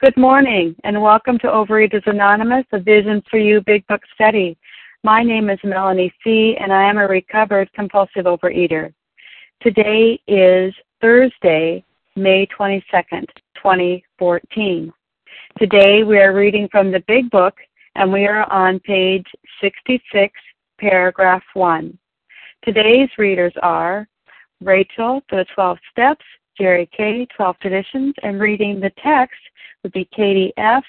Good morning, and welcome to Overeaters Anonymous, a Vision for You Big Book study. My name is Melanie C., and I am a recovered compulsive overeater. Today is Thursday, May 22nd, 2014. Today we are reading from the Big Book, and we are on page 66, paragraph 1. Today's readers are Rachel for the 12 Steps, Jerry K., 12 Traditions, and reading the text would be Katie F.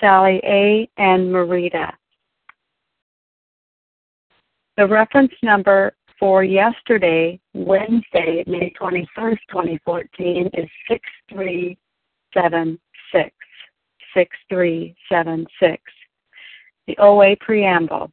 Sally A. and Marita. The reference number for yesterday, Wednesday, May 21st, 2014, is 6376. 6376. The OA Preamble.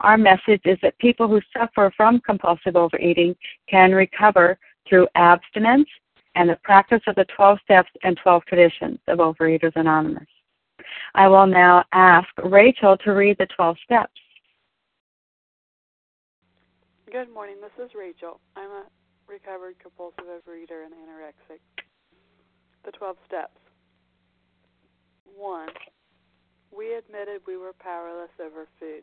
our message is that people who suffer from compulsive overeating can recover through abstinence and the practice of the 12 steps and 12 traditions of Overeaters Anonymous. I will now ask Rachel to read the 12 steps. Good morning. This is Rachel. I'm a recovered compulsive overeater and anorexic. The 12 steps. 1. We admitted we were powerless over food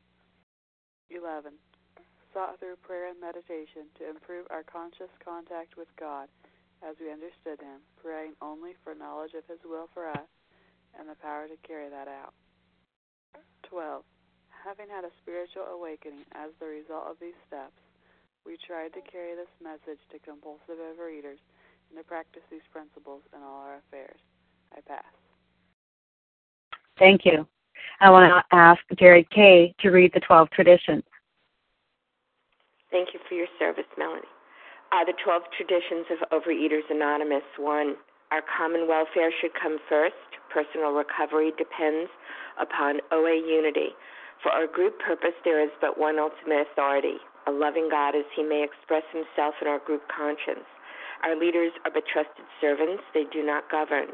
11. Sought through prayer and meditation to improve our conscious contact with God as we understood Him, praying only for knowledge of His will for us and the power to carry that out. 12. Having had a spiritual awakening as the result of these steps, we tried to carry this message to compulsive overeaters and to practice these principles in all our affairs. I pass. Thank you. I want to ask Jerry K. to read the 12 traditions. Thank you for your service, Melanie. Uh, the 12 traditions of Overeaters Anonymous. One, our common welfare should come first. Personal recovery depends upon OA unity. For our group purpose, there is but one ultimate authority a loving God as he may express himself in our group conscience. Our leaders are but trusted servants, they do not govern.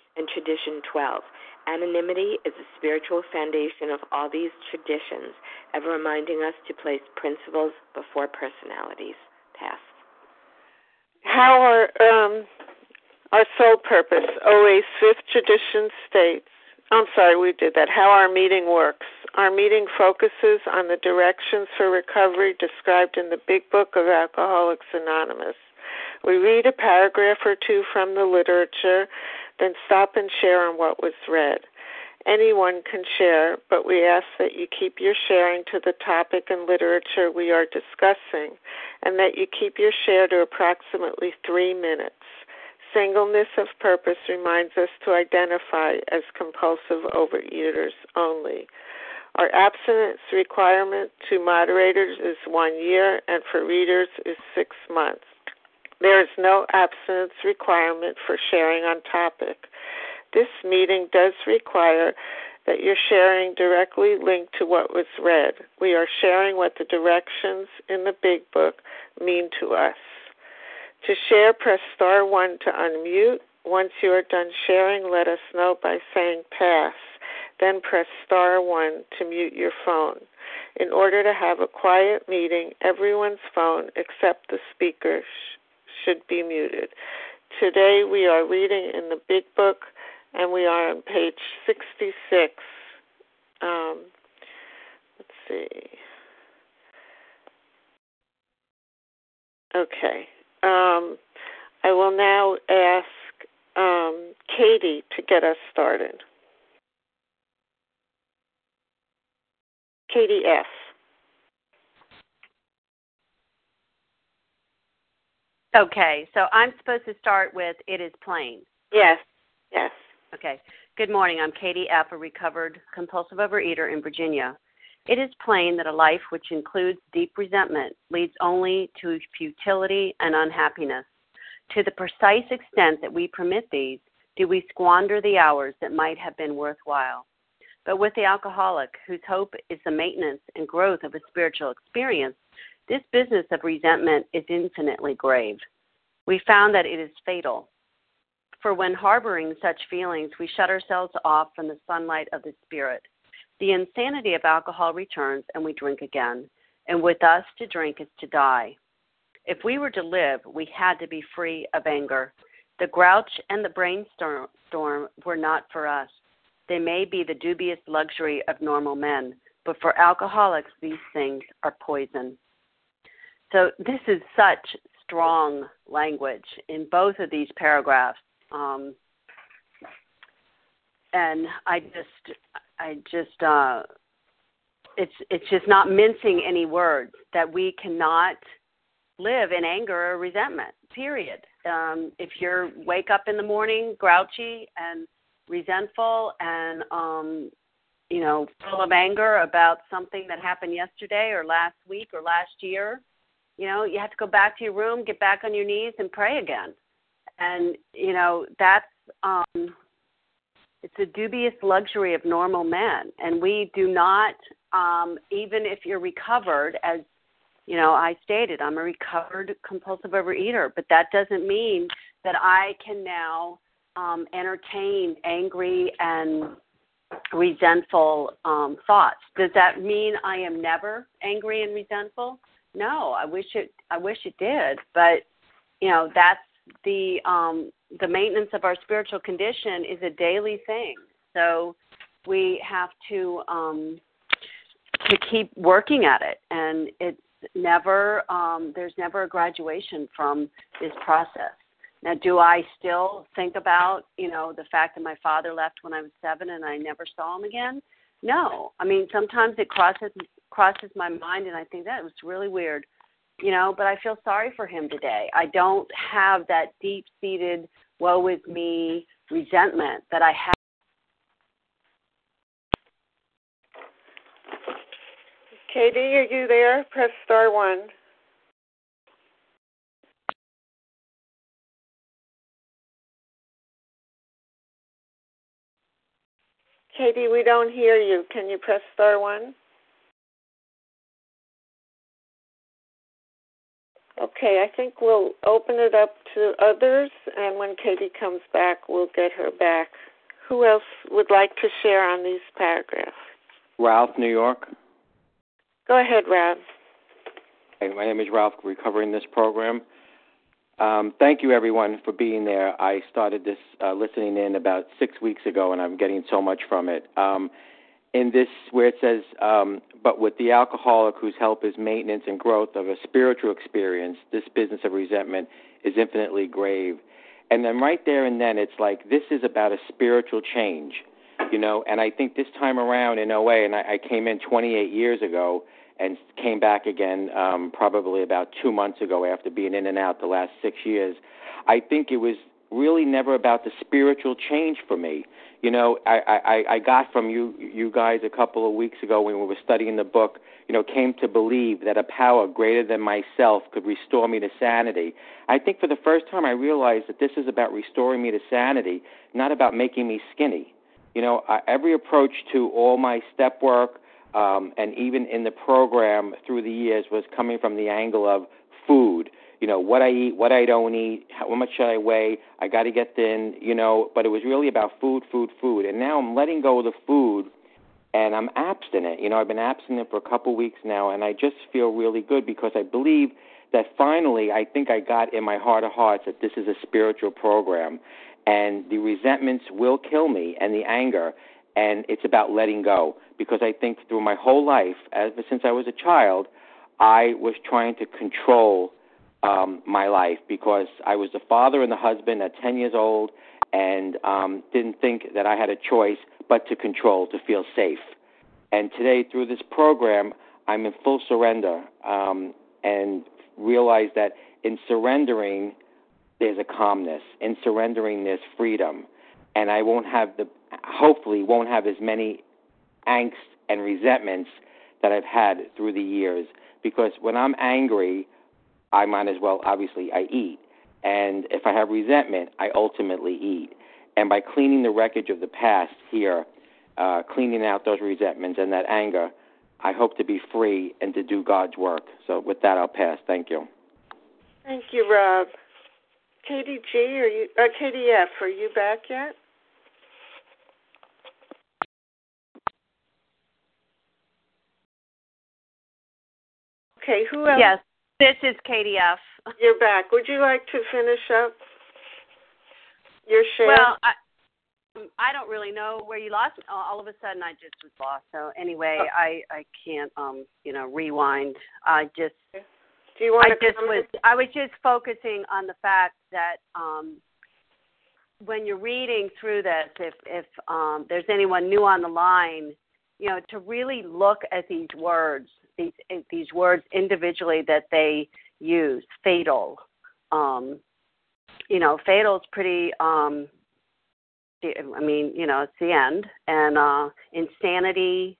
And tradition 12. Anonymity is the spiritual foundation of all these traditions, ever reminding us to place principles before personalities. Pass. How are um, our sole purpose, OA's fifth tradition states, I'm sorry, we did that, how our meeting works. Our meeting focuses on the directions for recovery described in the Big Book of Alcoholics Anonymous. We read a paragraph or two from the literature, then stop and share on what was read. Anyone can share, but we ask that you keep your sharing to the topic and literature we are discussing, and that you keep your share to approximately three minutes. Singleness of purpose reminds us to identify as compulsive overeaters only. Our abstinence requirement to moderators is one year, and for readers is six months. There is no abstinence requirement for sharing on topic. This meeting does require that you're sharing directly linked to what was read. We are sharing what the directions in the Big Book mean to us. To share, press star 1 to unmute. Once you are done sharing, let us know by saying pass. Then press star 1 to mute your phone. In order to have a quiet meeting, everyone's phone except the speaker sh- should be muted. Today we are reading in the Big Book and we are on page 66. Um, let's see. Okay. Um, I will now ask um, Katie to get us started. Katie F. Okay, so I'm supposed to start with It is Plain. Yes, yes. Okay. Good morning. I'm Katie F., a recovered compulsive overeater in Virginia. It is plain that a life which includes deep resentment leads only to futility and unhappiness. To the precise extent that we permit these, do we squander the hours that might have been worthwhile. But with the alcoholic, whose hope is the maintenance and growth of a spiritual experience, this business of resentment is infinitely grave. We found that it is fatal. For when harboring such feelings, we shut ourselves off from the sunlight of the Spirit. The insanity of alcohol returns, and we drink again. And with us, to drink is to die. If we were to live, we had to be free of anger. The grouch and the brainstorm were not for us. They may be the dubious luxury of normal men, but for alcoholics, these things are poison. So, this is such strong language in both of these paragraphs. Um, and I just, I just, uh, it's it's just not mincing any words that we cannot live in anger or resentment. Period. Um, if you wake up in the morning grouchy and resentful and um, you know full of anger about something that happened yesterday or last week or last year, you know, you have to go back to your room, get back on your knees, and pray again. And you know, that's um, it's a dubious luxury of normal men, and we do not, um, even if you're recovered, as you know, I stated, I'm a recovered compulsive overeater, but that doesn't mean that I can now um, entertain angry and resentful um, thoughts. Does that mean I am never angry and resentful? No, I wish it. I wish it did, but you know that's the um, the maintenance of our spiritual condition is a daily thing. So we have to um, to keep working at it, and it's never um, there's never a graduation from this process. Now, do I still think about you know the fact that my father left when I was seven and I never saw him again? No, I mean sometimes it crosses crosses my mind, and I think that was really weird, you know. But I feel sorry for him today. I don't have that deep seated woe is me resentment that I have. Katie, are you there? Press star one. Katie, we don't hear you. Can you press star one? Okay, I think we'll open it up to others, and when Katie comes back, we'll get her back. Who else would like to share on these paragraphs? Ralph, New York. Go ahead, Ralph. Hey, my name is Ralph, recovering this program. Um, thank you, everyone, for being there. I started this uh, listening in about six weeks ago, and I'm getting so much from it. Um, in this, where it says, um, but with the alcoholic whose help is maintenance and growth of a spiritual experience, this business of resentment is infinitely grave. And then right there and then, it's like this is about a spiritual change, you know. And I think this time around in OA, and I, I came in 28 years ago, and came back again um, probably about two months ago after being in and out the last six years. I think it was really never about the spiritual change for me. You know, I, I, I got from you you guys a couple of weeks ago when we were studying the book, you know, came to believe that a power greater than myself could restore me to sanity. I think for the first time I realized that this is about restoring me to sanity, not about making me skinny. You know, every approach to all my step work, um, and even in the program through the years was coming from the angle of food. You know what I eat, what I don't eat, how much should I weigh? I got to get thin. You know, but it was really about food, food, food. And now I'm letting go of the food, and I'm abstinent. You know, I've been abstinent for a couple weeks now, and I just feel really good because I believe that finally, I think I got in my heart of hearts that this is a spiritual program, and the resentments will kill me, and the anger, and it's about letting go because I think through my whole life, ever since I was a child, I was trying to control um, my life because I was the father and the husband at 10 years old and um, didn't think that I had a choice but to control, to feel safe. And today, through this program, I'm in full surrender um, and realize that in surrendering, there's a calmness. In surrendering, there's freedom. And I won't have the hopefully won't have as many angst and resentments that I've had through the years. Because when I'm angry, I might as well obviously I eat, and if I have resentment, I ultimately eat. And by cleaning the wreckage of the past here, uh, cleaning out those resentments and that anger, I hope to be free and to do God's work. So with that, I'll pass. Thank you. Thank you, Rob. Katie G, are you? Uh, Katie F., are you back yet? Okay, who else? Yes, this is KDF. You're back. Would you like to finish up your share? Well, I, I don't really know where you lost me. All of a sudden, I just was lost. So anyway, oh. I I can't um you know rewind. I just. Do you want I just was I was just focusing on the fact that um when you're reading through this, if if um there's anyone new on the line, you know, to really look at these words these these words individually that they use. Fatal, um, you know, fatal is pretty. Um, I mean, you know, it's the end, and uh, insanity,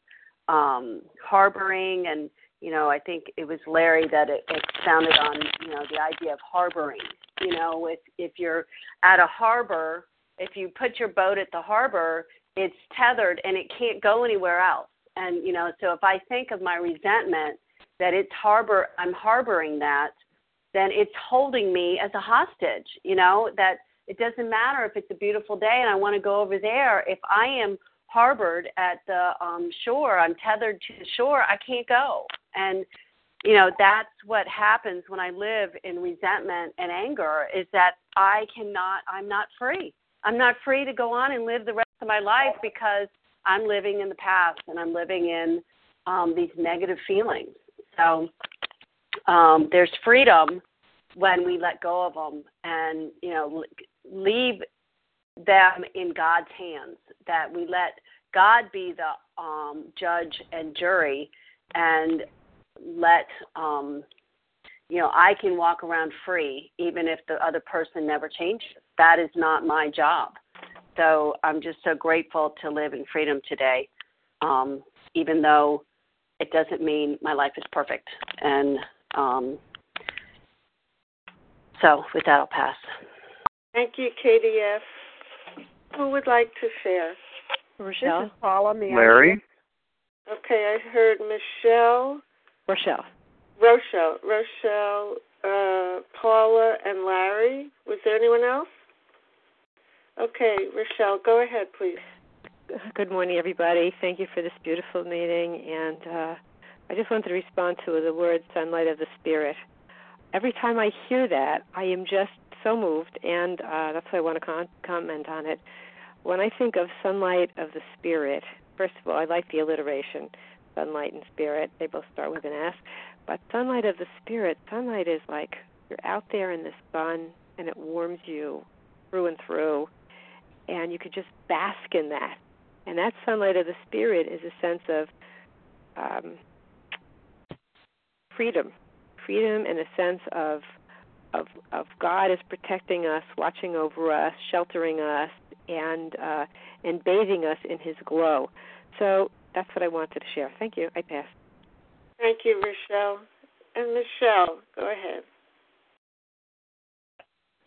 um, harboring, and you know, I think it was Larry that it expounded on, you know, the idea of harboring. You know, if if you're at a harbor, if you put your boat at the harbor, it's tethered and it can't go anywhere else. And you know so if i think of my resentment that it's harbor i'm harboring that then it's holding me as a hostage you know that it doesn't matter if it's a beautiful day and i want to go over there. If i am harbored at the um shore i'm tethered to the shore i can't go. And you know that's what happens when i live in resentment and anger is that i cannot i'm not free. I'm not free to go on and live the rest of my life because I'm living in the past and I'm living in um, these negative feelings. So um, there's freedom when we let go of them and you know leave them in God's hands. That we let God be the um, judge and jury, and let um you know i can walk around free even if the other person never changes that is not my job so i'm just so grateful to live in freedom today um even though it doesn't mean my life is perfect. And um so with that i'll pass. Thank you Katie F. who would like to share? Rochelle. This is paula May larry. Okay i heard michelle. Rochelle. Rochelle, Rochelle, uh, Paula, and Larry. Was there anyone else? Okay, Rochelle, go ahead, please. Good morning, everybody. Thank you for this beautiful meeting. And uh, I just wanted to respond to the word sunlight of the spirit. Every time I hear that, I am just so moved, and uh, that's why I want to con- comment on it. When I think of sunlight of the spirit, first of all, I like the alliteration sunlight and spirit. They both start with an S. But sunlight of the spirit, sunlight is like you're out there in the sun and it warms you through and through, and you could just bask in that. And that sunlight of the spirit is a sense of um, freedom, freedom, and a sense of of of God is protecting us, watching over us, sheltering us, and uh, and bathing us in His glow. So that's what I wanted to share. Thank you. I pass. Thank you, Rochelle. And Michelle, go ahead.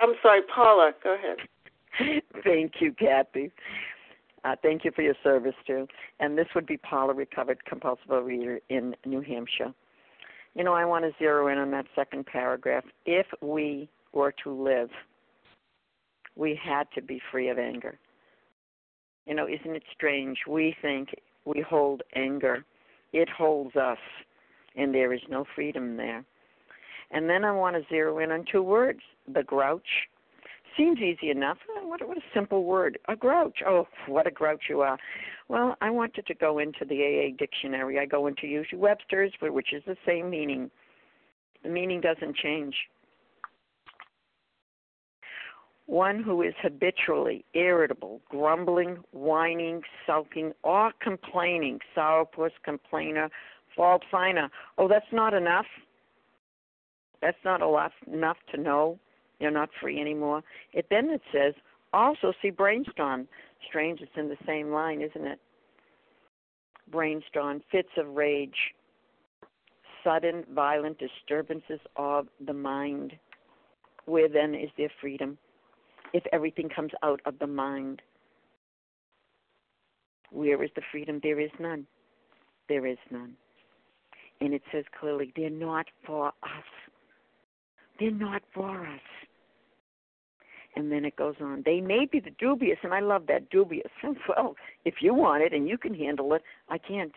I'm sorry, Paula, go ahead. Thank you, Kathy. Uh, thank you for your service too. And this would be Paula, recovered compulsive overeater in New Hampshire. You know, I want to zero in on that second paragraph. If we were to live, we had to be free of anger. You know, isn't it strange? We think we hold anger, it holds us, and there is no freedom there. And then I want to zero in on two words the grouch. Seems easy enough. Uh, what, what a simple word. A grouch. Oh, what a grouch you are. Well, I wanted to go into the AA dictionary. I go into Usually Webster's, which is the same meaning. The meaning doesn't change. One who is habitually irritable, grumbling, whining, sulking, or complaining, sourpuss, complainer, fault finder. Oh, that's not enough. That's not enough enough to know you're not free anymore. It then it says also see brainstorm. Strange, it's in the same line, isn't it? Brainstorm, fits of rage, sudden violent disturbances of the mind. Where then is their freedom? If everything comes out of the mind, where is the freedom? There is none. There is none. And it says clearly, they're not for us. They're not for us. And then it goes on. They may be the dubious, and I love that dubious. Well, if you want it and you can handle it, I can't.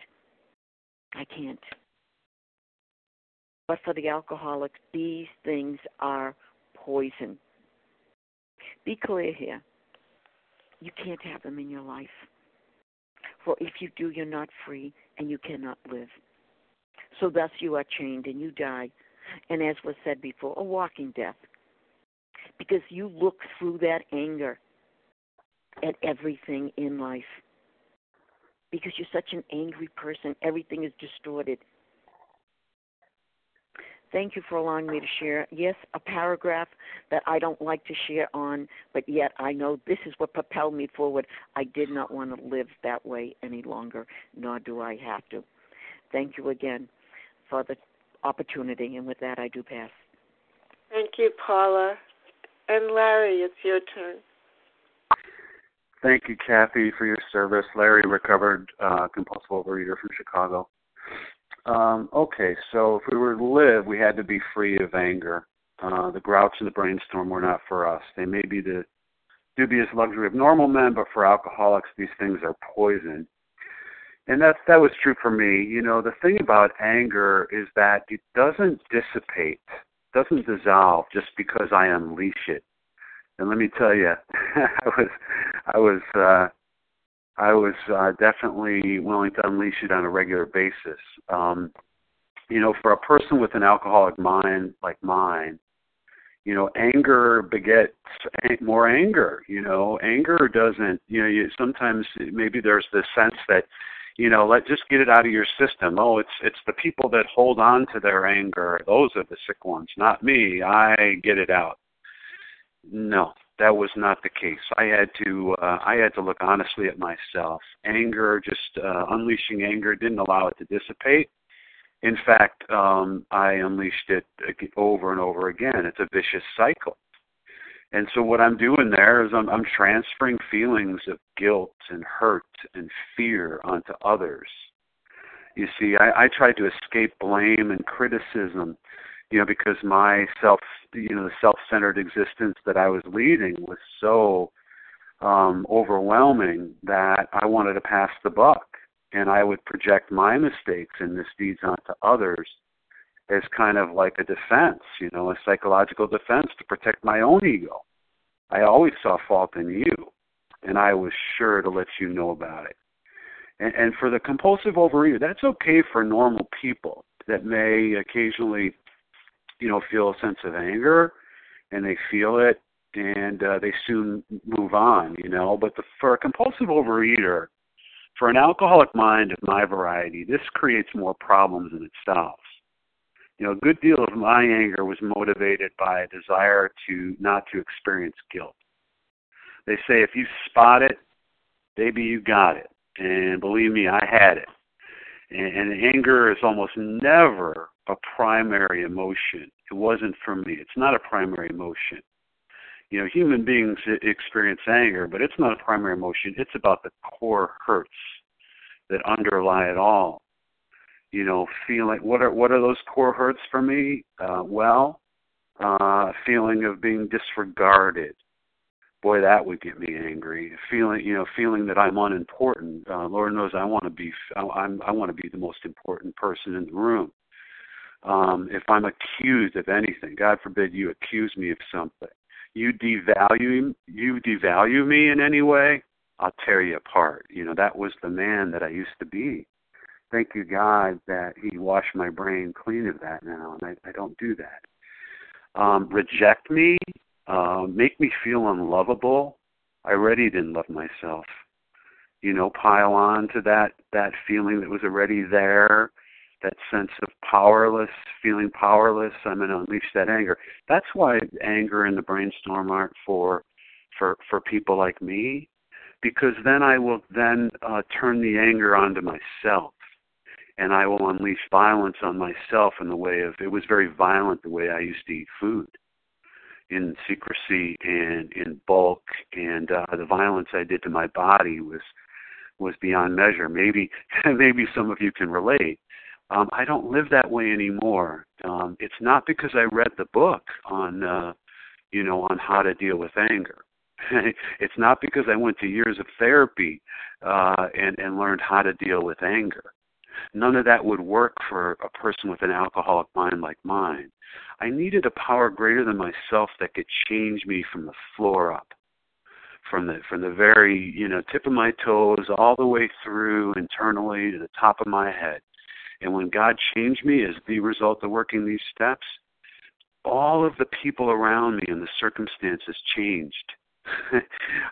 I can't. But for the alcoholic, these things are poison. Be clear here. You can't have them in your life. For if you do, you're not free and you cannot live. So thus you are chained and you die. And as was said before, a walking death. Because you look through that anger at everything in life. Because you're such an angry person, everything is distorted. Thank you for allowing me to share. Yes, a paragraph that I don't like to share on, but yet I know this is what propelled me forward. I did not want to live that way any longer, nor do I have to. Thank you again for the opportunity, and with that, I do pass. Thank you, Paula. And Larry, it's your turn. Thank you, Kathy, for your service. Larry, recovered uh, compulsive overeater from Chicago. Um, okay, so if we were to live, we had to be free of anger. Uh, the grouch and the brainstorm were not for us. They may be the dubious luxury of normal men, but for alcoholics, these things are poison and that that was true for me. You know, the thing about anger is that it doesn't dissipate, doesn't dissolve just because I unleash it. And let me tell you, I was, I was, uh, I was uh, definitely willing to unleash it on a regular basis. Um, you know, for a person with an alcoholic mind like mine, you know, anger begets more anger. You know, anger doesn't. You know, you, sometimes maybe there's this sense that you know let just get it out of your system. Oh it's it's the people that hold on to their anger. Those are the sick ones not me. I get it out. No that was not the case. I had to uh, i had to look honestly at myself. Anger just uh, unleashing anger didn't allow it to dissipate. In fact um i unleashed it over and over again. It's a vicious cycle and so what I'm doing there is I'm, I'm transferring feelings of guilt and hurt and fear onto others. You see, I, I tried to escape blame and criticism, you know, because my self, you know, the self-centered existence that I was leading was so um, overwhelming that I wanted to pass the buck, and I would project my mistakes and misdeeds onto others as kind of like a defense, you know, a psychological defense to protect my own ego. I always saw fault in you, and I was sure to let you know about it. And, and for the compulsive overeater, that's okay for normal people that may occasionally, you know, feel a sense of anger, and they feel it, and uh, they soon move on, you know. But the, for a compulsive overeater, for an alcoholic mind of my variety, this creates more problems than it solves. You know, a good deal of my anger was motivated by a desire to not to experience guilt. They say if you spot it, baby, you got it. And believe me, I had it. And, and anger is almost never a primary emotion. It wasn't for me. It's not a primary emotion. You know, human beings experience anger, but it's not a primary emotion. It's about the core hurts that underlie it all you know, feeling what are what are those core hurts for me? Uh, well, uh, feeling of being disregarded. Boy, that would get me angry. Feeling, you know, feeling that I'm unimportant. Uh, Lord knows I want to be. I'm. I want to be the most important person in the room. Um, if I'm accused of anything, God forbid you accuse me of something, you devalue you devalue me in any way, I'll tear you apart. You know that was the man that I used to be thank you God that He washed my brain clean of that now, and I, I don't do that. Um, reject me, uh, make me feel unlovable. I already didn't love myself. You know, pile on to that that feeling that was already there, that sense of powerless, feeling powerless. I'm going to unleash that anger. That's why anger and the brainstorm aren't for for for people like me, because then I will then uh, turn the anger onto myself and I will unleash violence on myself in the way of it was very violent the way I used to eat food in secrecy and in bulk. And uh the violence I did to my body was was beyond measure. Maybe maybe some of you can relate. Um I don't live that way anymore. Um it's not because I read the book on uh you know on how to deal with anger. It's not because I went to years of therapy uh and and learned how to deal with anger None of that would work for a person with an alcoholic mind like mine. I needed a power greater than myself that could change me from the floor up. From the from the very, you know, tip of my toes all the way through internally to the top of my head. And when God changed me as the result of working these steps, all of the people around me and the circumstances changed.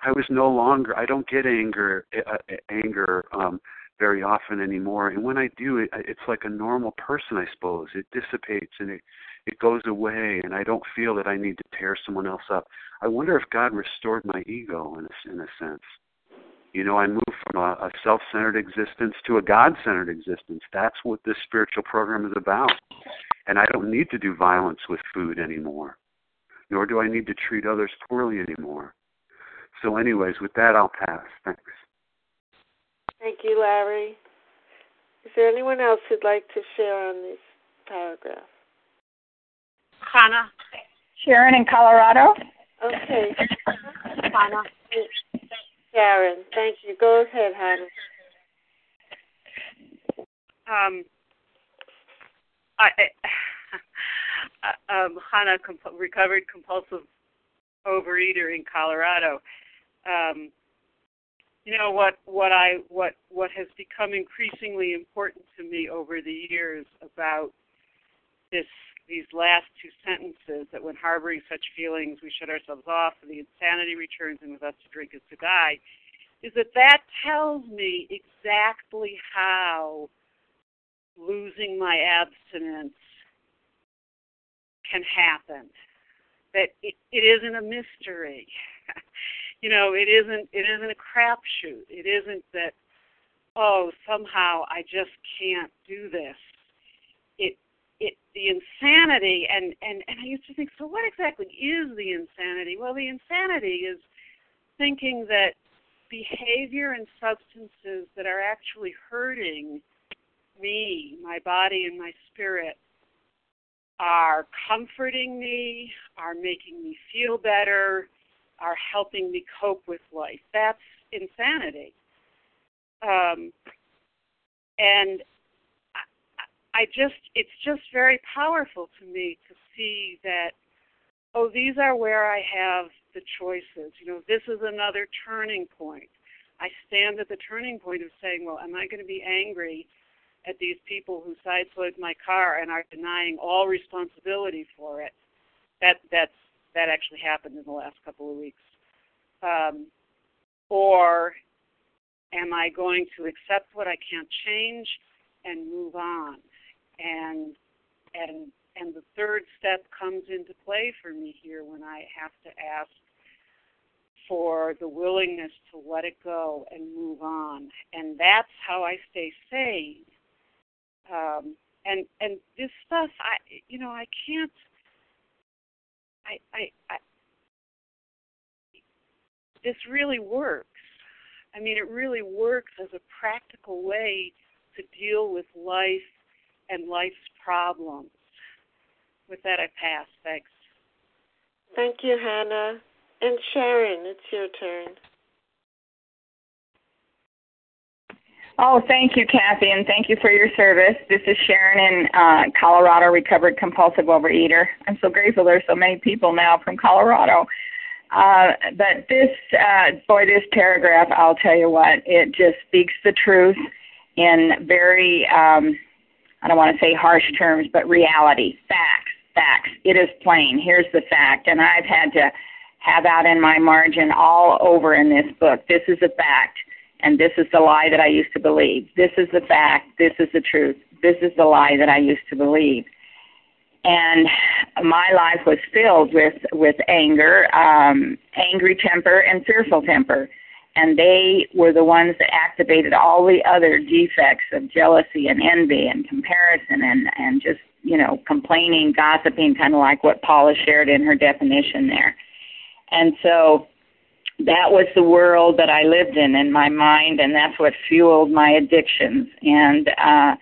I was no longer I don't get anger uh, anger um very often anymore. And when I do it, it's like a normal person, I suppose. It dissipates and it it goes away, and I don't feel that I need to tear someone else up. I wonder if God restored my ego in a, in a sense. You know, I moved from a, a self-centered existence to a God-centered existence. That's what this spiritual program is about. And I don't need to do violence with food anymore, nor do I need to treat others poorly anymore. So, anyways, with that, I'll pass. Thanks. Thank you, Larry. Is there anyone else who'd like to share on this paragraph? Hannah. Sharon in Colorado. Okay. Hannah. Sharon, thank you. Go ahead, Hannah. Um, I, I um, Hannah, comp- recovered compulsive overeater in Colorado. Um, you know what what I what what has become increasingly important to me over the years about this these last two sentences that when harboring such feelings we shut ourselves off and the insanity returns and with us to drink is to die is that that tells me exactly how losing my abstinence can happen. That it, it isn't a mystery. You know, it isn't it isn't a crapshoot. It isn't that oh somehow I just can't do this. It it the insanity and and and I used to think so what exactly is the insanity? Well, the insanity is thinking that behavior and substances that are actually hurting me, my body and my spirit are comforting me, are making me feel better, are helping me cope with life. That's insanity. Um, and I, I just, it's just very powerful to me to see that, oh, these are where I have the choices. You know, this is another turning point. I stand at the turning point of saying, well, am I going to be angry at these people who sideswiped my car and are denying all responsibility for it? That that's that actually happened in the last couple of weeks. Um, or am I going to accept what I can't change and move on? And and and the third step comes into play for me here when I have to ask for the willingness to let it go and move on. And that's how I stay sane. Um, and and this stuff, I you know, I can't. I I, I this really works. I mean, it really works as a practical way to deal with life and life's problems. With that, I pass. Thanks. Thank you, Hannah. And Sharon, it's your turn. Oh, thank you, Kathy, and thank you for your service. This is Sharon in uh, Colorado, recovered compulsive overeater. I'm so grateful there's so many people now from Colorado. Uh, but this, uh, boy, this paragraph, I'll tell you what, it just speaks the truth in very, um, I don't want to say harsh terms, but reality, facts, facts. It is plain. Here's the fact, and I've had to have out in my margin all over in this book. This is a fact, and this is the lie that I used to believe. This is the fact. This is the truth. This is the lie that I used to believe. And my life was filled with with anger, um, angry temper, and fearful temper, and they were the ones that activated all the other defects of jealousy and envy and comparison and and just you know complaining, gossiping, kind of like what Paula shared in her definition there. And so that was the world that I lived in in my mind, and that's what fueled my addictions. And uh,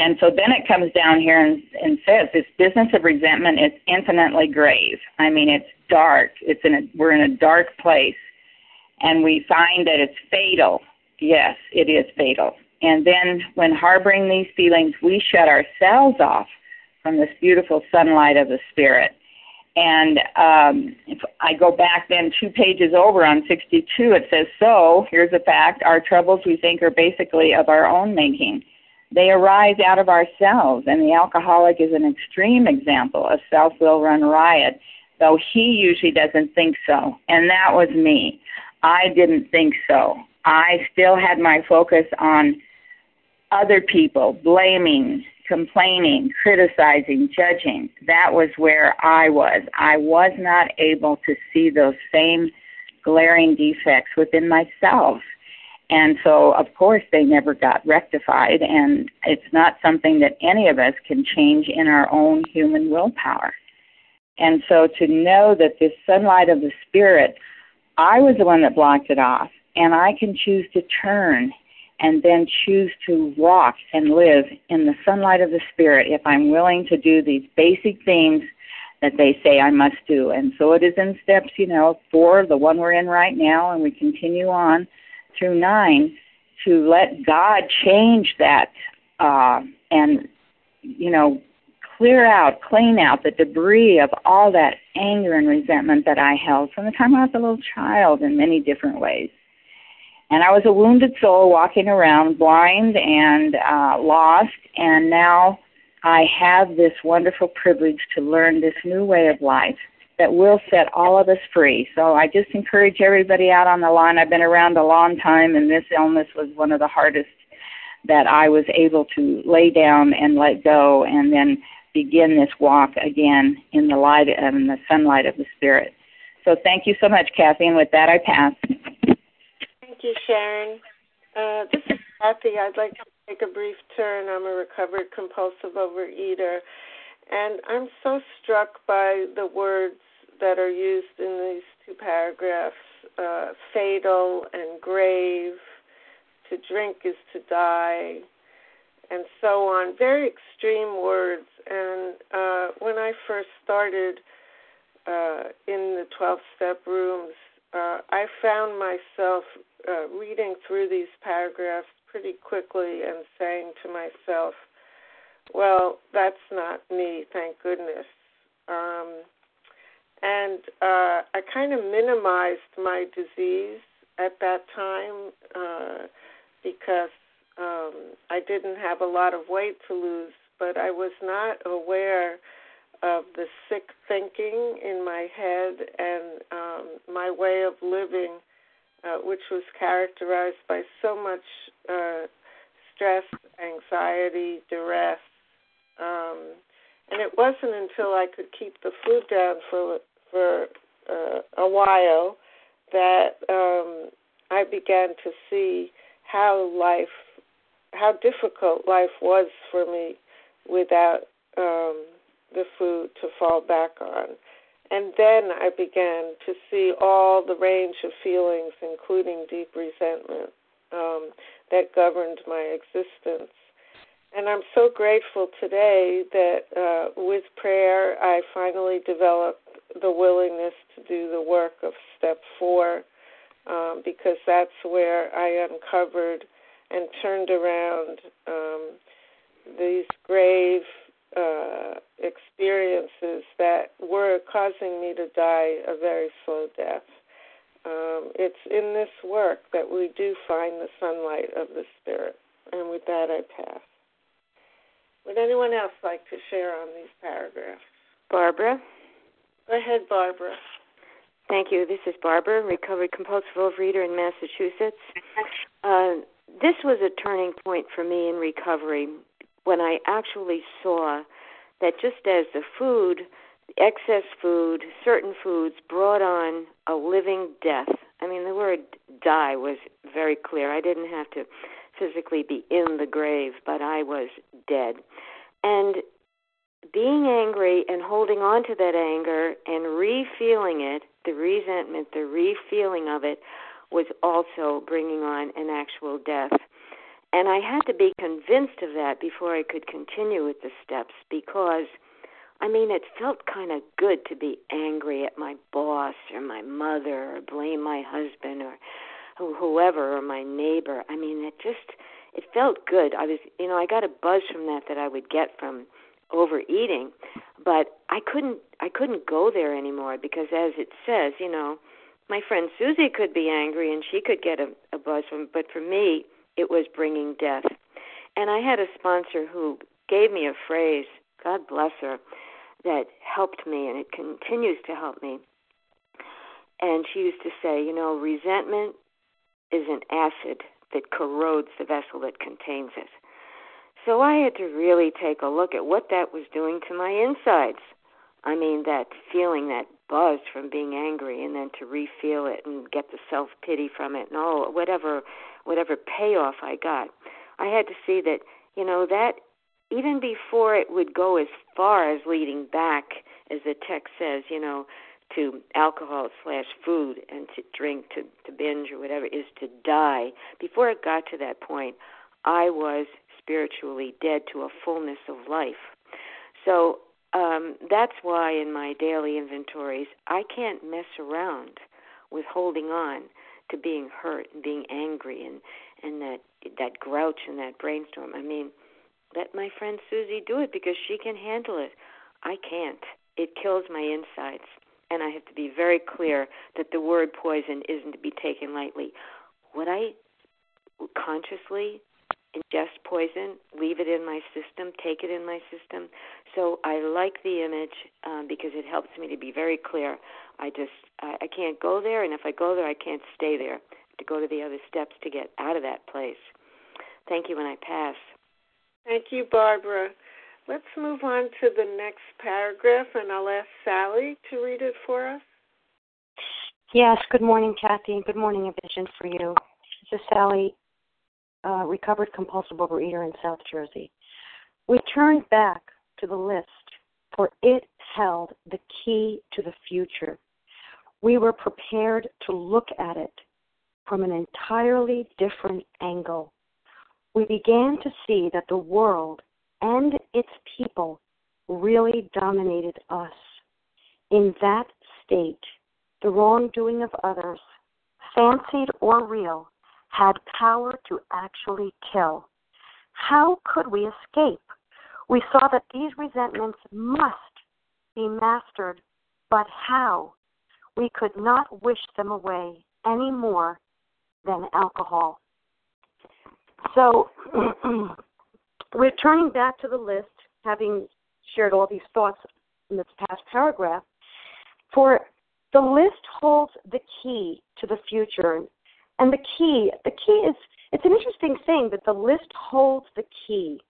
and so then it comes down here and, and says this business of resentment is infinitely grave. I mean, it's dark. It's in a, we're in a dark place, and we find that it's fatal. Yes, it is fatal. And then when harboring these feelings, we shut ourselves off from this beautiful sunlight of the spirit. And um, if I go back then two pages over on 62, it says, So, here's a fact our troubles we think are basically of our own making. They arise out of ourselves, and the alcoholic is an extreme example of self will run riot, though he usually doesn't think so. And that was me. I didn't think so. I still had my focus on other people, blaming, complaining, criticizing, judging. That was where I was. I was not able to see those same glaring defects within myself. And so, of course, they never got rectified, and it's not something that any of us can change in our own human willpower. And so, to know that this sunlight of the Spirit, I was the one that blocked it off, and I can choose to turn and then choose to walk and live in the sunlight of the Spirit if I'm willing to do these basic things that they say I must do. And so it is in steps, you know, four, the one we're in right now, and we continue on through nine to let God change that uh, and, you know, clear out, clean out the debris of all that anger and resentment that I held from the time I was a little child in many different ways. And I was a wounded soul walking around blind and uh, lost, and now I have this wonderful privilege to learn this new way of life that will set all of us free. So I just encourage everybody out on the line. I've been around a long time, and this illness was one of the hardest that I was able to lay down and let go, and then begin this walk again in the light and the sunlight of the Spirit. So thank you so much, Kathy, and with that I pass. Thank you, Sharon. Uh, this is Kathy. I'd like to take a brief turn. I'm a recovered compulsive overeater, and I'm so struck by the words that are used in these two paragraphs uh, fatal and grave. To drink is to die, and so on. Very extreme words. And uh, when I first started uh, in the 12 step rooms, uh, I found myself uh, reading through these paragraphs pretty quickly and saying to myself, well, that's not me, thank goodness. Um, and uh, I kind of minimized my disease at that time uh, because um, I didn't have a lot of weight to lose, but I was not aware of the sick thinking in my head and um, my way of living, uh, which was characterized by so much uh, stress, anxiety, duress. Um, and it wasn't until I could keep the food down for for uh, a while that um, I began to see how life, how difficult life was for me without um, the food to fall back on. And then I began to see all the range of feelings, including deep resentment, um, that governed my existence. And I'm so grateful today that uh, with prayer, I finally developed the willingness to do the work of step four, um, because that's where I uncovered and turned around um, these grave uh, experiences that were causing me to die a very slow death. Um, it's in this work that we do find the sunlight of the Spirit. And with that, I pass. Would anyone else like to share on these paragraphs? Barbara? Go ahead, Barbara. Thank you. This is Barbara, recovered compulsive overeater in Massachusetts. Uh, this was a turning point for me in recovery when I actually saw that just as the food, excess food, certain foods brought on a living death. I mean, the word die was very clear. I didn't have to physically be in the grave, but I was dead. And being angry and holding on to that anger and refeeling it, the resentment, the refeeling of it, was also bringing on an actual death. And I had to be convinced of that before I could continue with the steps because, I mean, it felt kind of good to be angry at my boss or my mother or blame my husband or whoever or my neighbor. I mean, it just it felt good. I was, you know, I got a buzz from that that I would get from overeating, but I couldn't I couldn't go there anymore because as it says, you know, my friend Susie could be angry and she could get a, a buzz from, but for me, it was bringing death. And I had a sponsor who gave me a phrase, God bless her, that helped me and it continues to help me. And she used to say, you know, resentment is an acid that corrodes the vessel that contains it. So I had to really take a look at what that was doing to my insides. I mean, that feeling, that buzz from being angry, and then to refeel it and get the self pity from it, and all whatever, whatever payoff I got. I had to see that, you know, that even before it would go as far as leading back, as the text says, you know, to alcohol slash food and to drink to to binge or whatever is to die. Before it got to that point i was spiritually dead to a fullness of life. So um that's why in my daily inventories i can't mess around with holding on to being hurt and being angry and and that that grouch and that brainstorm. I mean let my friend susie do it because she can handle it. I can't. It kills my insides. And I have to be very clear that the word poison isn't to be taken lightly. What I consciously ingest poison, leave it in my system, take it in my system. So I like the image um, because it helps me to be very clear. I just I, I can't go there, and if I go there, I can't stay there. To go to the other steps to get out of that place. Thank you, and I pass. Thank you, Barbara. Let's move on to the next paragraph, and I'll ask Sally to read it for us. Yes, good morning, Kathy. Good morning, A Vision for You. This is Sally, uh, recovered compulsive overeater in South Jersey. We turned back to the list, for it held the key to the future. We were prepared to look at it from an entirely different angle. We began to see that the world and its people really dominated us. In that state, the wrongdoing of others, fancied or real, had power to actually kill. How could we escape? We saw that these resentments must be mastered, but how? We could not wish them away any more than alcohol. So we're turning back to the list, having shared all these thoughts in this past paragraph. For the list holds the key to the future. And the key, the key is, it's an interesting thing that the list holds the key.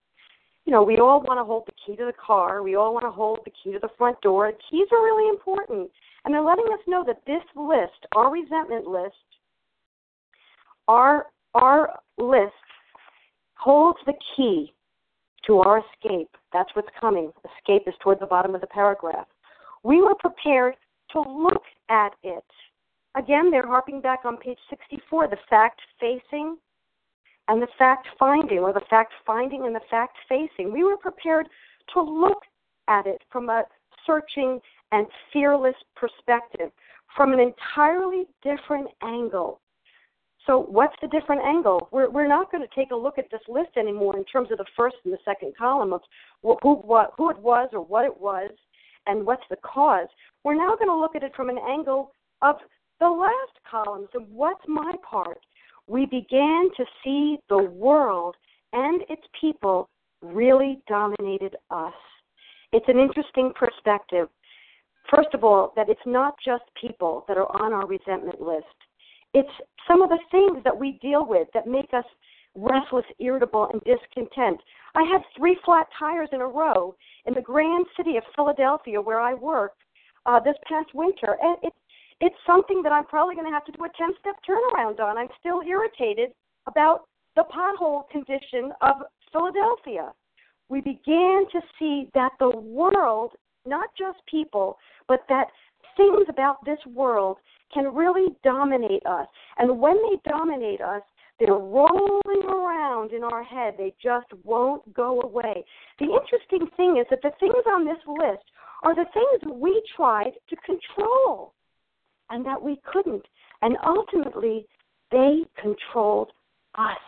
You know, we all want to hold the key to the car. We all want to hold the key to the front door. Keys are really important. And they're letting us know that this list, our resentment list, our, our list holds the key to our escape. That's what's coming. Escape is toward the bottom of the paragraph. We were prepared to look at it. Again, they're harping back on page 64, the fact facing and the fact finding, or the fact finding and the fact facing. We were prepared to look at it from a searching and fearless perspective, from an entirely different angle. So, what's the different angle? We're, we're not going to take a look at this list anymore in terms of the first and the second column of who, what, who it was or what it was and what's the cause. We're now going to look at it from an angle of the last column. So, what's my part? We began to see the world and its people really dominated us. It's an interesting perspective. First of all, that it's not just people that are on our resentment list. It's some of the things that we deal with that make us restless, irritable, and discontent. I had three flat tires in a row in the grand city of Philadelphia where I work uh, this past winter, and it's it's something that I'm probably going to have to do a 10 step turnaround on. I'm still irritated about the pothole condition of Philadelphia. We began to see that the world, not just people, but that things about this world can really dominate us. And when they dominate us, they're rolling around in our head. They just won't go away. The interesting thing is that the things on this list are the things we tried to control and that we couldn't. And ultimately, they controlled us.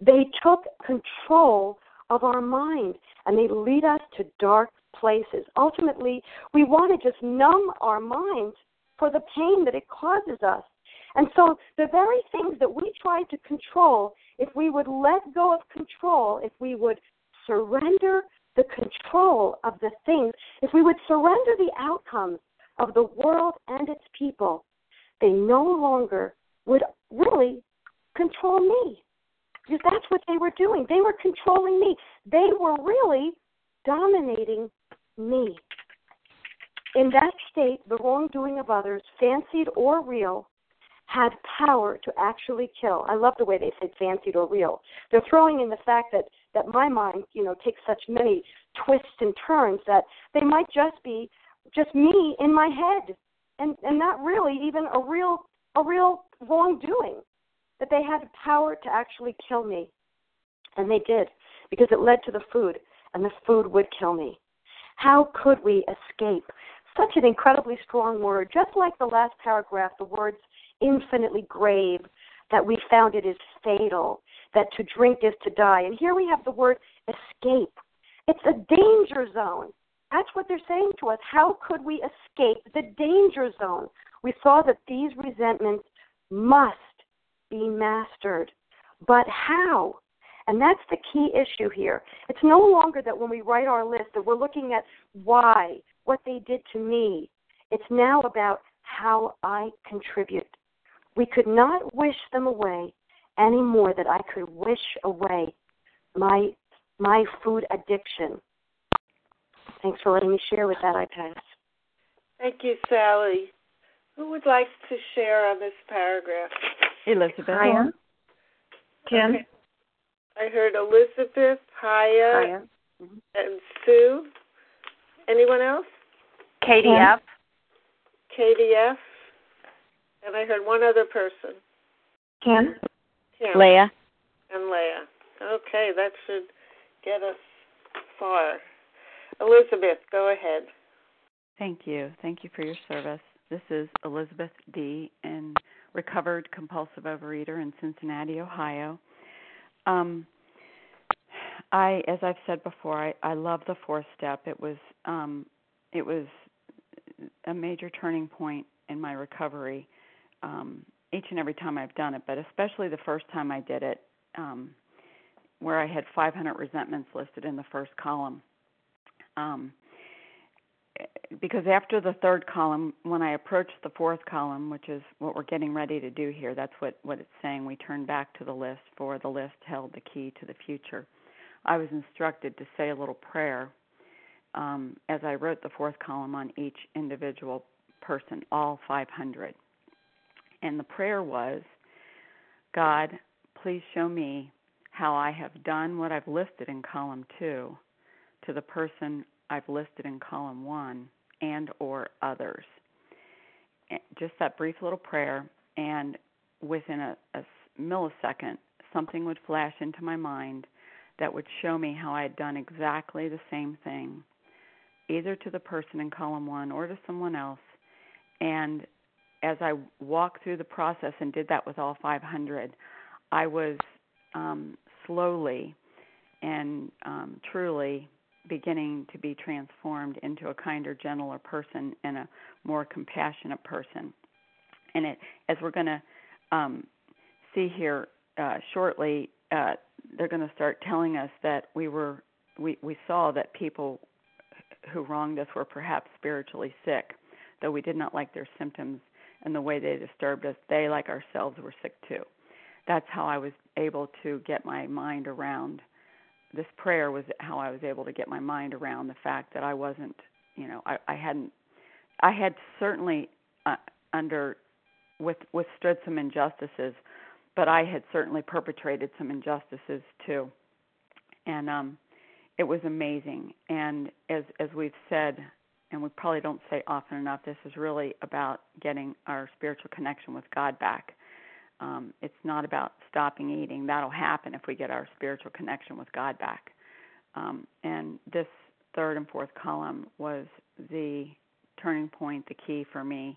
They took control of our mind and they lead us to dark places. Ultimately, we want to just numb our minds for the pain that it causes us. And so, the very things that we try to control, if we would let go of control, if we would surrender the control of the things, if we would surrender the outcomes of the world and its people, they no longer would really control me. Because that's what they were doing. They were controlling me. They were really dominating me. In that state, the wrongdoing of others, fancied or real, had power to actually kill. I love the way they said fancied or real. They're throwing in the fact that that my mind, you know, takes such many twists and turns that they might just be just me in my head and and not really even a real a real wrongdoing that they had the power to actually kill me. And they did because it led to the food and the food would kill me. How could we escape such an incredibly strong word just like the last paragraph the words infinitely grave that we found it is fatal that to drink is to die. And here we have the word escape. It's a danger zone that's what they're saying to us. How could we escape the danger zone? We saw that these resentments must be mastered. But how? And that's the key issue here. It's no longer that when we write our list that we're looking at why, what they did to me. It's now about how I contribute. We could not wish them away any more than I could wish away my my food addiction. Thanks for letting me share with that. I pass. Thank you, Sally. Who would like to share on this paragraph? Elizabeth. Hiya. Kim. Okay. I heard Elizabeth, Haya, Hiya. Mm-hmm. and Sue. Anyone else? Katie F. KDF. And I heard one other person. Kim. Kim. Leah. And Leah. Okay, that should get us far. Elizabeth, go ahead. Thank you. Thank you for your service. This is Elizabeth D. and recovered compulsive overeater in Cincinnati, Ohio. Um, I, as I've said before, I, I love the fourth step. It was, um, it was a major turning point in my recovery. Um, each and every time I've done it, but especially the first time I did it, um, where I had 500 resentments listed in the first column. Um, because after the third column, when I approached the fourth column, which is what we're getting ready to do here, that's what, what it's saying. We turn back to the list, for the list held the key to the future. I was instructed to say a little prayer um, as I wrote the fourth column on each individual person, all 500. And the prayer was God, please show me how I have done what I've listed in column two to the person I've listed in column one and or others. Just that brief little prayer, and within a, a millisecond, something would flash into my mind that would show me how I had done exactly the same thing, either to the person in column one or to someone else. And as I walked through the process and did that with all 500, I was um, slowly and um, truly beginning to be transformed into a kinder, gentler person and a more compassionate person. And it, as we're going to um, see here uh, shortly, uh, they're going to start telling us that we were we, we saw that people who wronged us were perhaps spiritually sick, though we did not like their symptoms and the way they disturbed us. They, like ourselves, were sick too. That's how I was able to get my mind around this prayer was how I was able to get my mind around the fact that I wasn't, you know, I, I hadn't, I had certainly uh, under with withstood some injustices, but I had certainly perpetrated some injustices too, and um, it was amazing. And as as we've said, and we probably don't say often enough, this is really about getting our spiritual connection with God back um, it's not about stopping eating. That'll happen if we get our spiritual connection with God back. Um, and this third and fourth column was the turning point, the key for me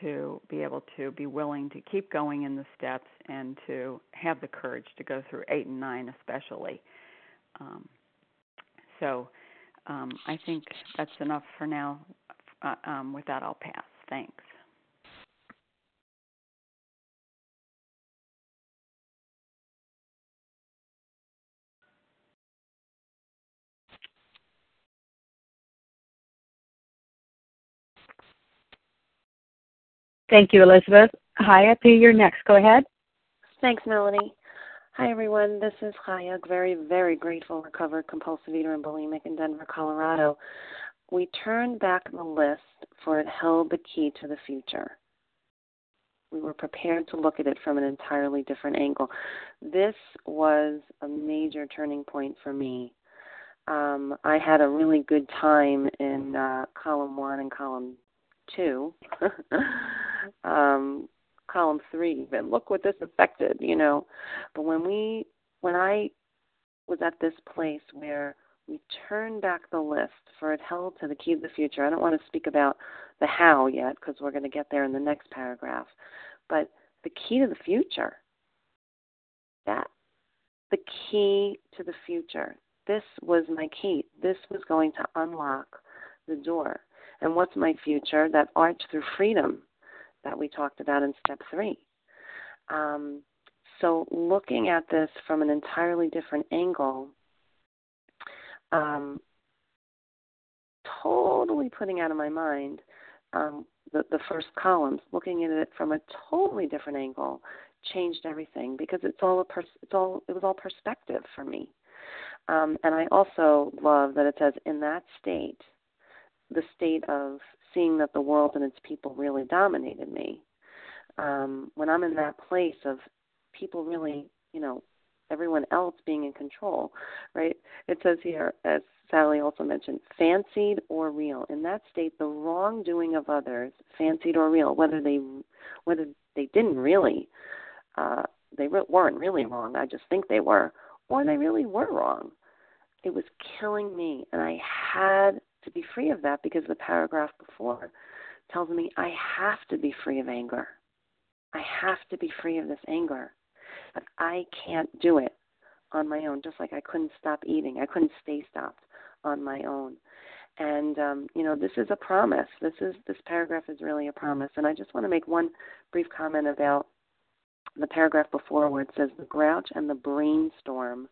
to be able to be willing to keep going in the steps and to have the courage to go through eight and nine, especially. Um, so um, I think that's enough for now. Uh, um, with that, I'll pass. Thanks. Thank you, Elizabeth. Haya P, you're next. Go ahead. Thanks, Melanie. Hi, everyone. This is Haya, very, very grateful recovered compulsive eater and bulimic in Denver, Colorado. We turned back the list for it held the key to the future. We were prepared to look at it from an entirely different angle. This was a major turning point for me. Um, I had a really good time in uh, column one and column two. um, column three but look what this affected you know. But when we when i was at this place where we turned back the list for it held to the key of the future i don't want to speak about the how yet because we're going to get there in the next paragraph but the key to the future. That the key to the future. This was my key. This was going to unlock the door. And what's my future? That arch through freedom that we talked about in step three. Um, So, looking at this from an entirely different angle, um, totally putting out of my mind um, the, the first columns, looking at it from a totally different angle, changed everything because it's all a pers- it's all it was all perspective for me. Um, and I also love that it says in that state, the state of seeing that the world and its people really dominated me. Um, when I'm in that place of people really, you know, everyone else being in control, right? It says here, as Sally also mentioned, fancied or real. In that state, the wrongdoing of others, fancied or real, whether they whether they didn't really, uh, they weren't really wrong. I just think they were, or they really were wrong. It was killing me, and I had to be free of that because the paragraph before tells me I have to be free of anger. I have to be free of this anger. But I can't do it on my own, just like I couldn't stop eating. I couldn't stay stopped on my own. And um, you know, this is a promise. This is this paragraph is really a promise. And I just want to make one brief comment about the paragraph before where it says the grouch and the brainstorm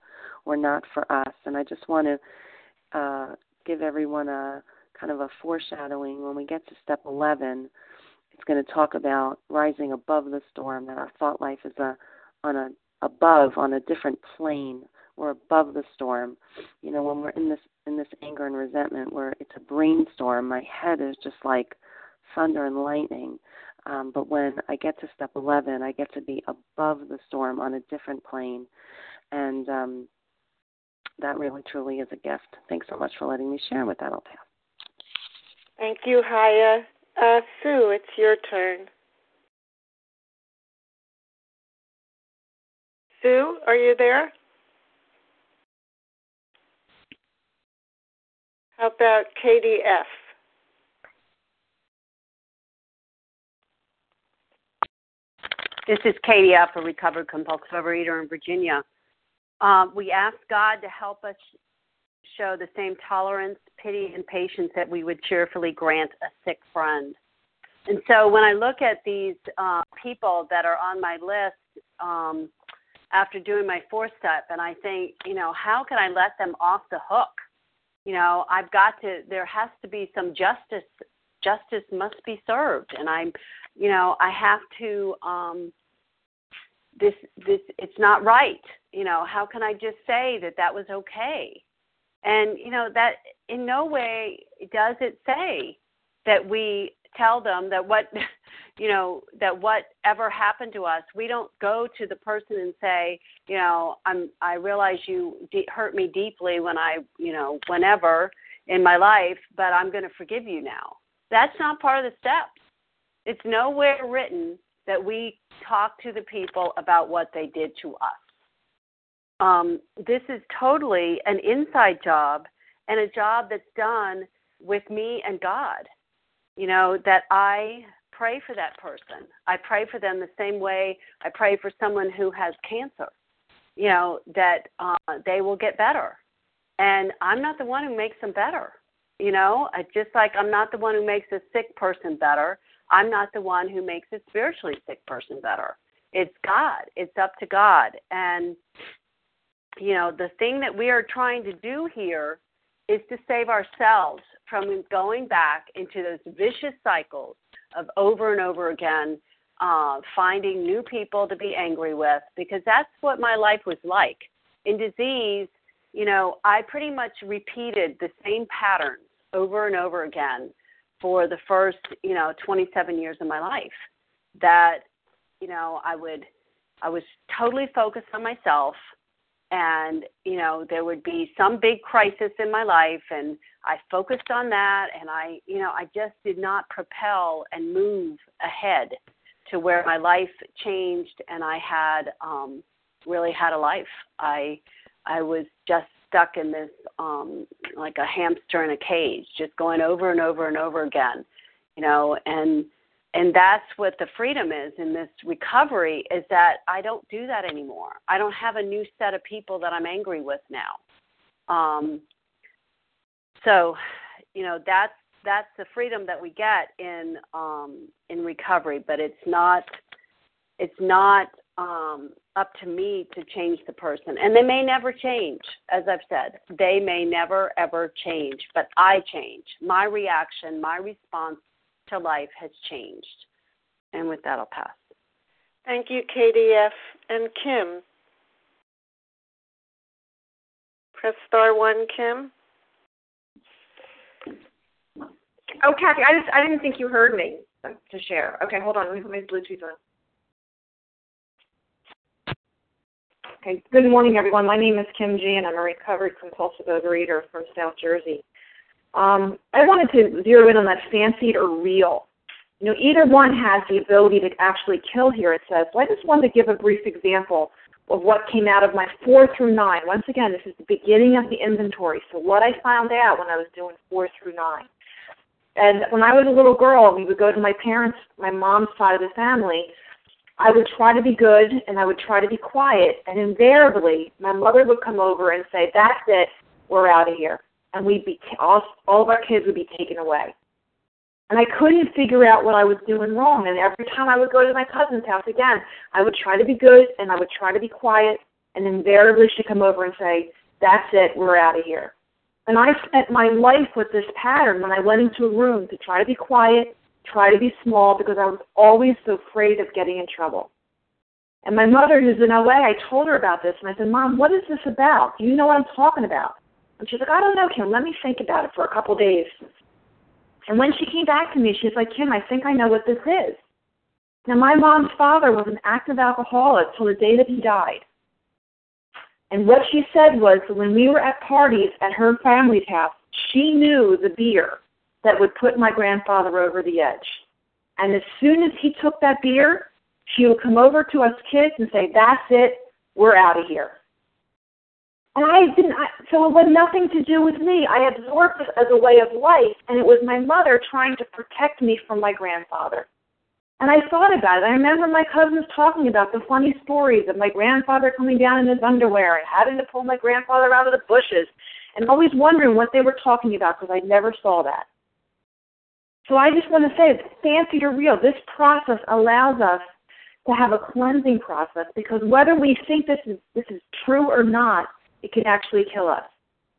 were not for us. And I just want to uh, give everyone a kind of a foreshadowing when we get to step 11. It's going to talk about rising above the storm. That our thought life is a on a above on a different plane. We're above the storm. You know, when we're in this in this anger and resentment, where it's a brainstorm, my head is just like thunder and lightning. Um, but when I get to step 11, I get to be above the storm on a different plane. And um, that really truly is a gift. Thanks so much for letting me share with that. I'll pass. Thank you, Haya. Uh, Sue, it's your turn. Sue, are you there? How about Katie F? This is Katie F., a recovered compulsive overeater in Virginia. Um, we ask God to help us show the same tolerance, pity, and patience that we would cheerfully grant a sick friend. And so when I look at these uh, people that are on my list um, after doing my fourth step, and I think, you know, how can I let them off the hook? You know, I've got to, there has to be some justice. Justice must be served. And I'm, you know, I have to, um, this, this, it's not right. You know, how can I just say that that was okay? And, you know, that in no way does it say that we tell them that what, you know, that whatever happened to us, we don't go to the person and say, you know, I'm, I realize you de- hurt me deeply when I, you know, whenever in my life, but I'm going to forgive you now. That's not part of the steps. It's nowhere written that we talk to the people about what they did to us. Um, this is totally an inside job and a job that's done with me and God. You know, that I pray for that person. I pray for them the same way I pray for someone who has cancer. You know, that uh, they will get better. And I'm not the one who makes them better. You know, I, just like I'm not the one who makes a sick person better. I'm not the one who makes a spiritually sick person better. It's God. It's up to God. And, you know, the thing that we are trying to do here is to save ourselves from going back into those vicious cycles of over and over again uh, finding new people to be angry with because that's what my life was like. In disease, you know, I pretty much repeated the same patterns over and over again for the first, you know, 27 years of my life. That, you know, I would, I was totally focused on myself, and you know, there would be some big crisis in my life, and I focused on that, and I, you know, I just did not propel and move ahead to where my life changed, and I had um, really had a life. I, I was just stuck in this um like a hamster in a cage just going over and over and over again you know and and that's what the freedom is in this recovery is that I don't do that anymore. I don't have a new set of people that I'm angry with now. Um, so, you know, that's that's the freedom that we get in um, in recovery, but it's not it's not um, up to me to change the person. And they may never change, as I've said. They may never, ever change, but I change. My reaction, my response to life has changed. And with that, I'll pass. Thank you, Katie F. And Kim? Press star one, Kim. Oh, Kathy, I just I didn't think you heard me to share. Okay, hold on. Let me put my Bluetooth on. Okay. Good morning, everyone. My name is Kim G, and I'm a recovered compulsive overeater from South Jersey. Um, I wanted to zero in on that fancied or real. You know, either one has the ability to actually kill here, it says. So I just wanted to give a brief example of what came out of my four through nine. Once again, this is the beginning of the inventory. So what I found out when I was doing four through nine. And when I was a little girl, we would go to my parents, my mom's side of the family, I would try to be good and I would try to be quiet. And invariably, my mother would come over and say, That's it, we're out of here. And we'd be, all, all of our kids would be taken away. And I couldn't figure out what I was doing wrong. And every time I would go to my cousin's house again, I would try to be good and I would try to be quiet. And invariably, she'd come over and say, That's it, we're out of here. And I spent my life with this pattern when I went into a room to try to be quiet, try to be small because I was always so afraid of getting in trouble. And my mother, who's in LA, I told her about this, and I said, Mom, what is this about? Do you know what I'm talking about? And she's like, I don't know, Kim. Let me think about it for a couple of days. And when she came back to me, she's like, Kim, I think I know what this is. Now, my mom's father was an active alcoholic till the day that he died. And what she said was that when we were at parties at her family's house, she knew the beer that would put my grandfather over the edge. And as soon as he took that beer, she would come over to us kids and say, That's it, we're out of here. And I didn't, I, so it had nothing to do with me. I absorbed it as a way of life, and it was my mother trying to protect me from my grandfather. And I thought about it. I remember my cousins talking about the funny stories of my grandfather coming down in his underwear and having to pull my grandfather out of the bushes, and always wondering what they were talking about because I never saw that. So I just want to say, fancy or real, this process allows us to have a cleansing process because whether we think this is this is true or not, it can actually kill us.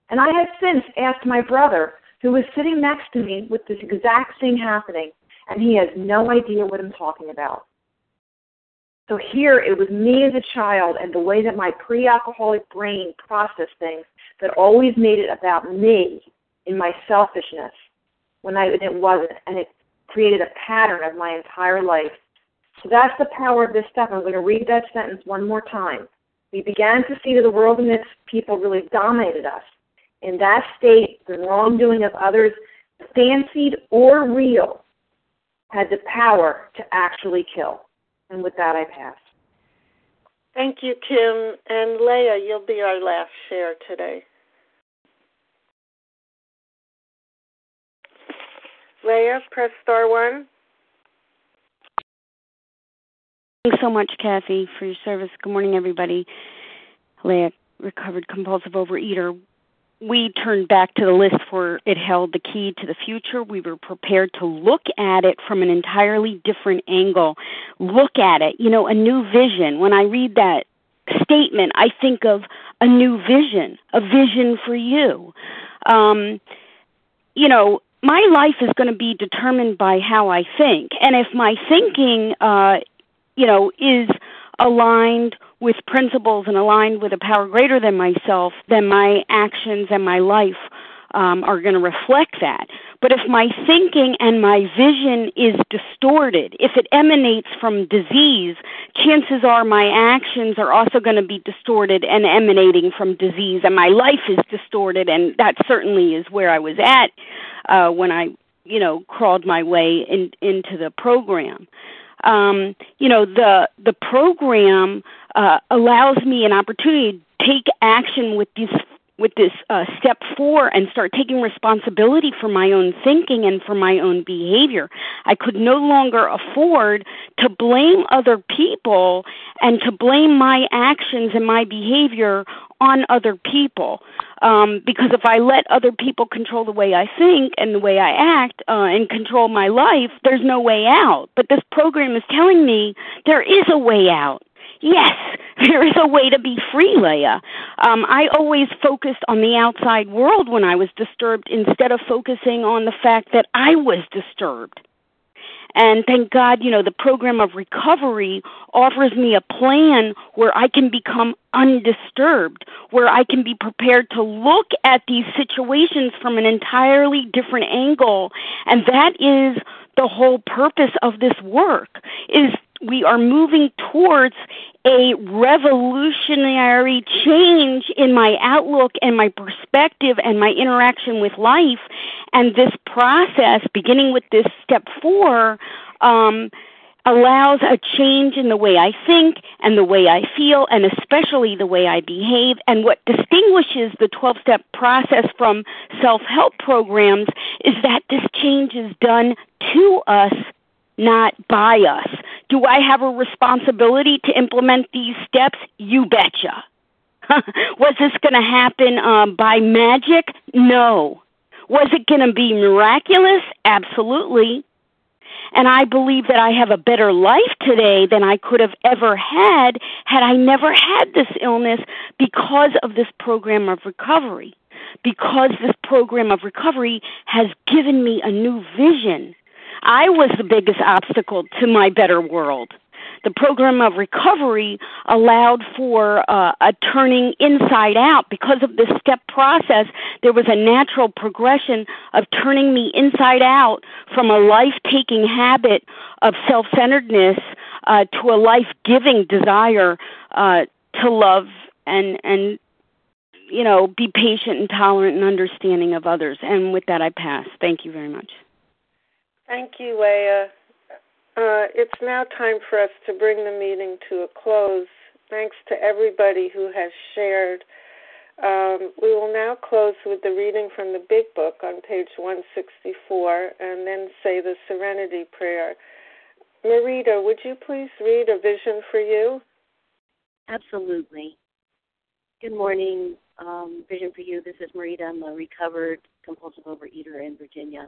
And I have since asked my brother, who was sitting next to me with this exact thing happening, and he has no idea what I'm talking about. So here it was me as a child and the way that my pre-alcoholic brain processed things that always made it about me in my selfishness when I it wasn't, and it created a pattern of my entire life. So that's the power of this stuff. I'm going to read that sentence one more time. We began to see that the world and its people really dominated us. In that state, the wrongdoing of others, fancied or real, had the power to actually kill. And with that, I pass. Thank you, Kim. And Leah, you'll be our last share today. Leah, press star one. Thanks so much, Kathy, for your service. Good morning, everybody. Leah, recovered compulsive overeater. We turned back to the list for it held the key to the future. We were prepared to look at it from an entirely different angle. Look at it, you know, a new vision. When I read that statement, I think of a new vision, a vision for you. Um, you know, my life is going to be determined by how I think. And if my thinking, uh, you know, is aligned with principles and aligned with a power greater than myself, then my actions and my life um, are going to reflect that. But if my thinking and my vision is distorted, if it emanates from disease, chances are my actions are also going to be distorted and emanating from disease, and my life is distorted, and that certainly is where I was at uh, when I, you know, crawled my way in, into the program. Um, you know, the the program uh, allows me an opportunity to take action with these with this uh, step four and start taking responsibility for my own thinking and for my own behavior. I could no longer afford to blame other people and to blame my actions and my behavior on other people. Um, because if I let other people control the way I think and the way I act uh, and control my life, there's no way out. But this program is telling me there is a way out yes, there is a way to be free, Leah. Um, I always focused on the outside world when I was disturbed instead of focusing on the fact that I was disturbed. And thank God, you know, the program of recovery offers me a plan where I can become undisturbed, where I can be prepared to look at these situations from an entirely different angle. And that is the whole purpose of this work is we are moving towards a revolutionary change in my outlook and my perspective and my interaction with life. And this process, beginning with this step four, um, allows a change in the way I think and the way I feel and especially the way I behave. And what distinguishes the 12 step process from self help programs is that this change is done to us not by us. Do I have a responsibility to implement these steps? You betcha. Was this going to happen um, by magic? No. Was it going to be miraculous? Absolutely. And I believe that I have a better life today than I could have ever had had I never had this illness because of this program of recovery. Because this program of recovery has given me a new vision I was the biggest obstacle to my better world. The program of recovery allowed for uh, a turning inside out. Because of this step process, there was a natural progression of turning me inside out from a life taking habit of self centeredness uh, to a life giving desire uh, to love and, and you know, be patient and tolerant and understanding of others. And with that, I pass. Thank you very much. Thank you, Leah. Uh, it's now time for us to bring the meeting to a close. Thanks to everybody who has shared. Um, we will now close with the reading from the Big Book on page 164 and then say the Serenity Prayer. Marita, would you please read a vision for you? Absolutely. Good morning, um, Vision for You. This is Marita. I'm a recovered compulsive overeater in Virginia.